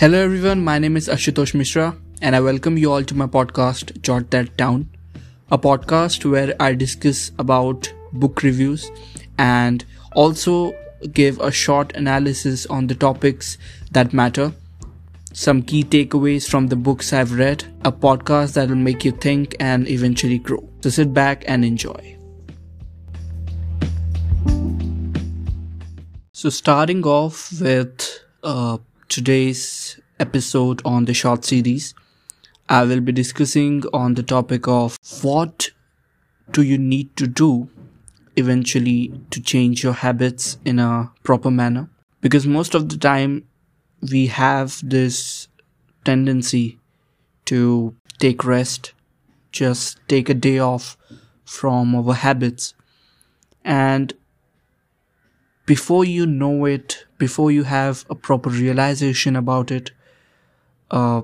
Hello everyone, my name is Ashutosh Mishra and I welcome you all to my podcast Jot That Down, a podcast where I discuss about book reviews and also give a short analysis on the topics that matter, some key takeaways from the books I've read, a podcast that will make you think and eventually grow. So sit back and enjoy. So starting off with uh, today's episode on the short series, I will be discussing on the topic of what do you need to do eventually to change your habits in a proper manner? Because most of the time we have this tendency to take rest just take a day off from our habits. And before you know it before you have a proper realization about it uh,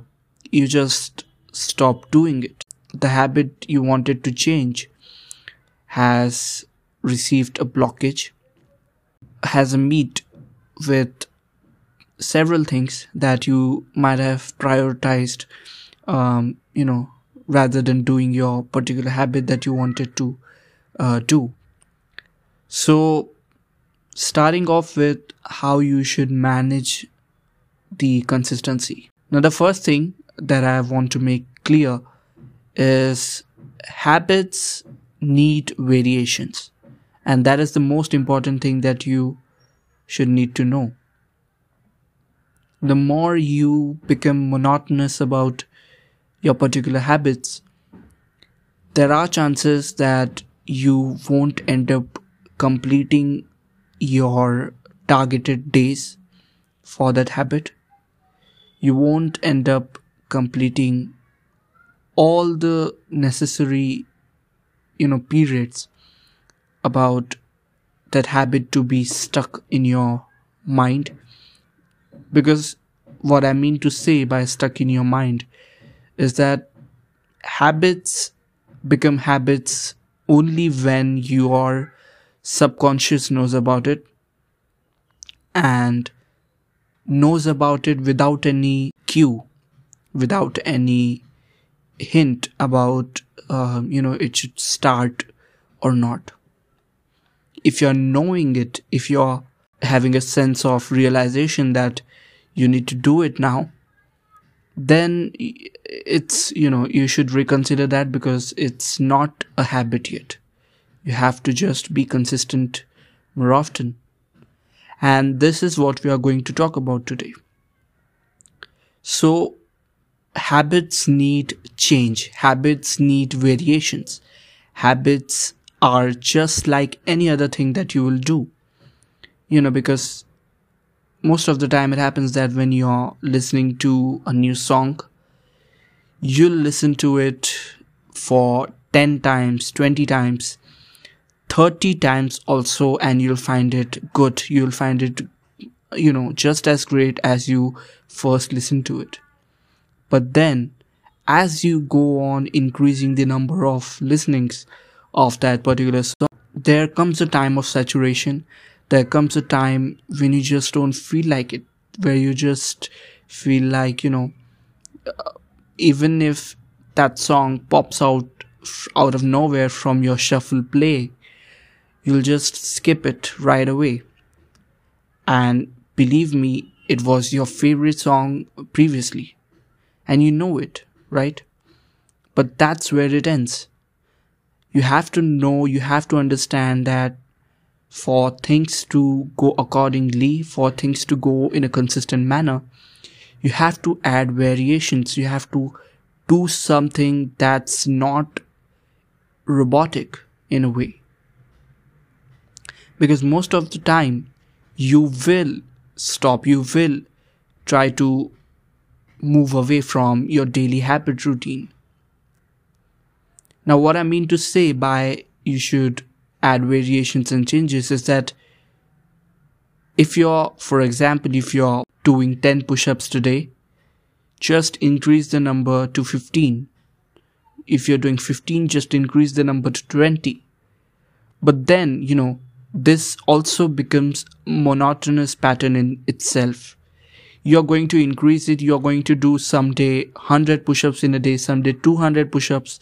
you just stop doing it. The habit you wanted to change has received a blockage has a meet with several things that you might have prioritized um, you know rather than doing your particular habit that you wanted to uh, do. So starting off with how you should manage the consistency now the first thing that i want to make clear is habits need variations and that is the most important thing that you should need to know. The more you become monotonous about your particular habits, there are chances that you won't end up completing your targeted days for that habit. You won't end up completing all the necessary you know periods about that habit to be stuck in your mind because what i mean to say by stuck in your mind is that habits become habits only when your subconscious knows about it and knows about it without any cue without any hint about uh, you know it should start or not if you're knowing it, if you're having a sense of realization that you need to do it now, then it's, you know, you should reconsider that because it's not a habit yet. You have to just be consistent more often. And this is what we are going to talk about today. So, habits need change, habits need variations, habits are just like any other thing that you will do. You know, because most of the time it happens that when you're listening to a new song, you'll listen to it for 10 times, 20 times, 30 times also, and you'll find it good. You'll find it, you know, just as great as you first listen to it. But then, as you go on increasing the number of listenings, of that particular song there comes a time of saturation there comes a time when you just don't feel like it where you just feel like you know uh, even if that song pops out out of nowhere from your shuffle play you'll just skip it right away and believe me it was your favorite song previously and you know it right but that's where it ends you have to know, you have to understand that for things to go accordingly, for things to go in a consistent manner, you have to add variations. You have to do something that's not robotic in a way. Because most of the time, you will stop, you will try to move away from your daily habit routine. Now, what I mean to say by you should add variations and changes is that if you're, for example, if you're doing 10 push ups today, just increase the number to 15. If you're doing 15, just increase the number to 20. But then, you know, this also becomes monotonous pattern in itself. you're going to increase it you're going to do someday 100 push-ups in a day someday 200 push-ups.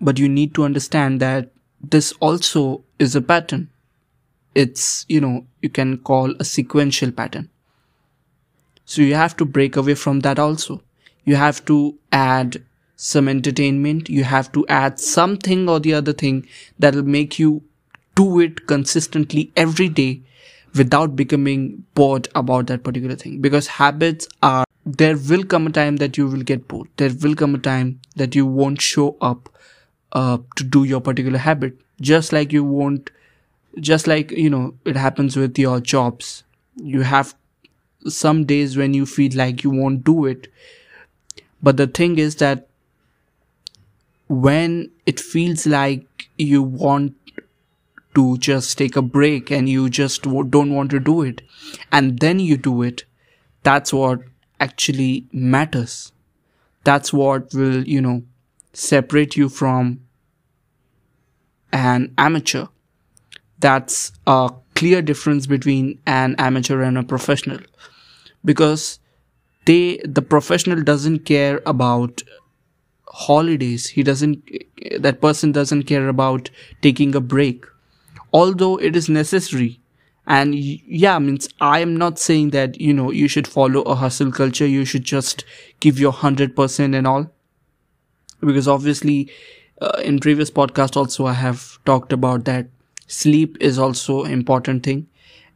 But you need to understand that this also is a pattern. It's you know you can call a sequential pattern. So you have to break away from that also. You have to add some entertainment you have to add something or the other thing that will make you do it consistently every day without becoming bored about that particular thing. Because habits are there will come a time that you will get bored. There will come a time that you won't show up uh, to do your particular habit. Just like you won't just like you know it happens with your jobs. You have some days when you feel like you won't do it. But the thing is that when it feels like you want to just take a break and you just don't want to do it. And then you do it that's what actually matters. That's what will you know separate you from an amateur. That's a clear difference between an amateur and a professional. Because they the professional doesn't care about holidays. He doesn't that person doesn't care about taking a break although it is necessary. And yeah means i am not saying that you know you should follow a hustle culture you should just give your 100% and all. Because obviously uh, in previous podcast also i have talked about that sleep is also important thing.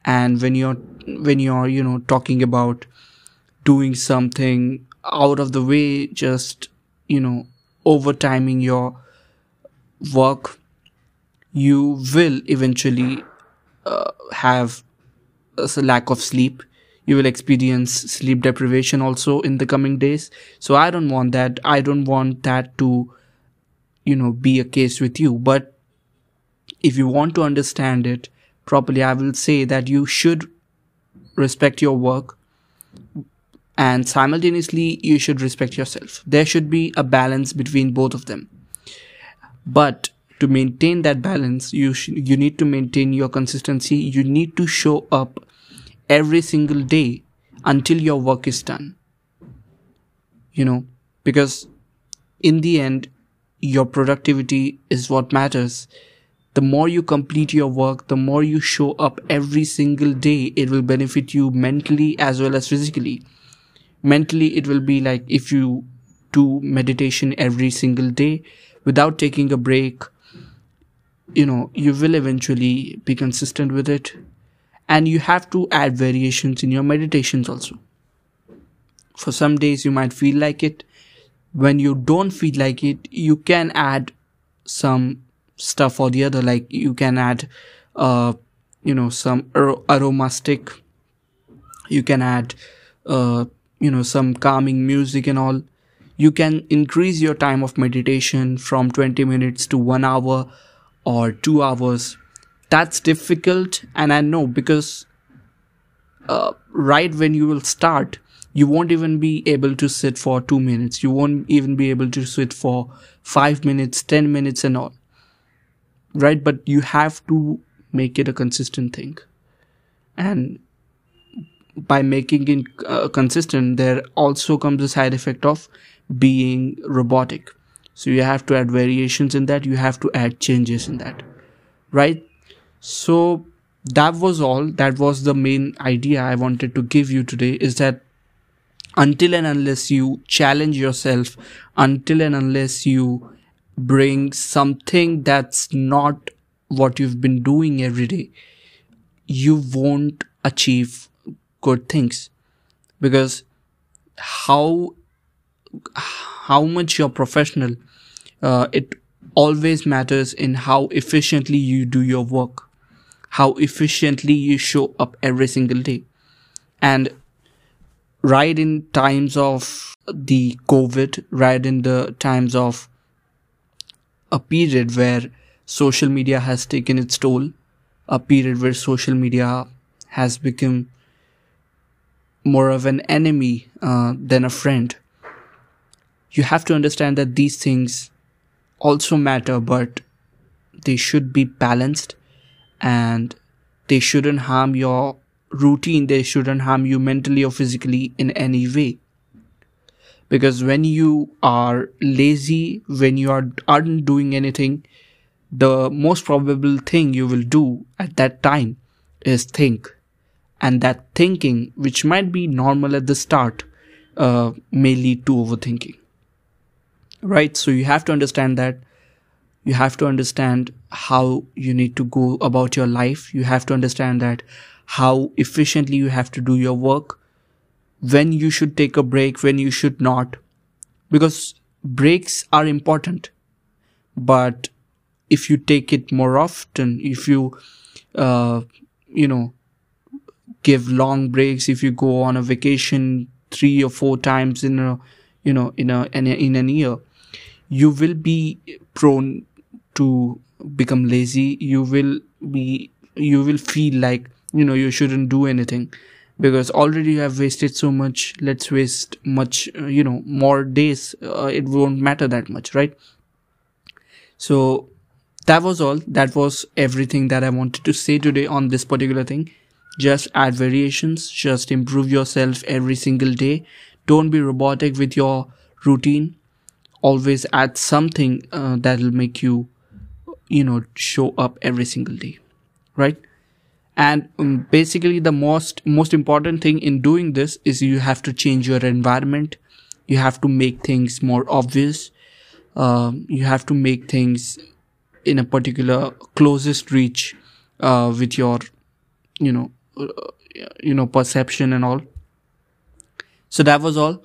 And when you're when you're you know talking about doing something out of the way just you know overtiming your work you will eventually uh, have a lack of sleep. You will experience sleep deprivation also in the coming days. So i don't want that. I don't want that to you know be a case with you. But if you want to understand it properly i will say that you should respect your work and simultaneously you should respect yourself. There should be a balance between both of them. But to maintain that balance you sh- you need to maintain your consistency. You need to show up every single day until your work is done. You know because in the end your productivity is what matters. The more you complete your work the more you show up every single day it will benefit you mentally as well as physically. Mentally it will be like if you do meditation every single day without taking a break you know you will eventually be consistent with it. And you have to add variations in your meditations also. For some days you might feel like it. When you don't feel like it you can add some stuff or the other like you can add uh you know some ar- aroma stick. You can add uh you know some calming music and all. You can increase your time of meditation from 20 minutes to 1 hour or two hours. That's difficult, and I know because uh, right when you will start, you won't even be able to sit for two minutes. You won't even be able to sit for five minutes, ten minutes, and all. Right? But you have to make it a consistent thing. And by making it uh, consistent, there also comes a side effect of being robotic so you have to add variations in that you have to add changes in that right? So that was all. That was the main idea i wanted to give you today is that until and unless you challenge yourself until and unless you bring something that's not what you've been doing every day you won't achieve good things. Because how how much you're professional uh, it always matters in how efficiently you do your work, how efficiently you show up every single day. And right in times of the COVID, right in the times of a period where social media has taken its toll, a period where social media has become more of an enemy uh, than a friend. You have to understand that these things also matter, but they should be balanced and they shouldn't harm your routine they shouldn't harm you mentally or physically in any way. Because when you are lazy when you are aren't doing anything the most probable thing you will do at that time is think. And that thinking which might be normal at the start uh, may lead to overthinking right so you have to understand that. You have to understand how you need to go about your life. You have to understand that how efficiently you have to do your work. When you should take a break when you should not. Because breaks are important. But if you take it more often if you uh, you know give long breaks if you go on a vacation three or four times in a you know in a in, a, in an year you will be prone to become lazy. You will be you will feel like you know you shouldn't do anything because already you have wasted so much. Let's waste much uh, you know more days. Uh, it won't matter that much right? So that was all. That was everything that i wanted to say today on this particular thing. Just add variations. Just improve yourself every single day. Don't be robotic with your routine always add something uh, that will make you you know show up every single day right? And um, basically the most most important thing in doing this is you have to change your environment. You have to make things more obvious. Um, you have to make things in a particular closest reach uh, with your you know uh, you know perception and all. So that was all.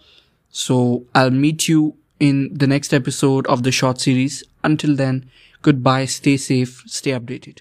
So i'll meet you in the next episode of the short series. Until then goodbye stay safe stay updated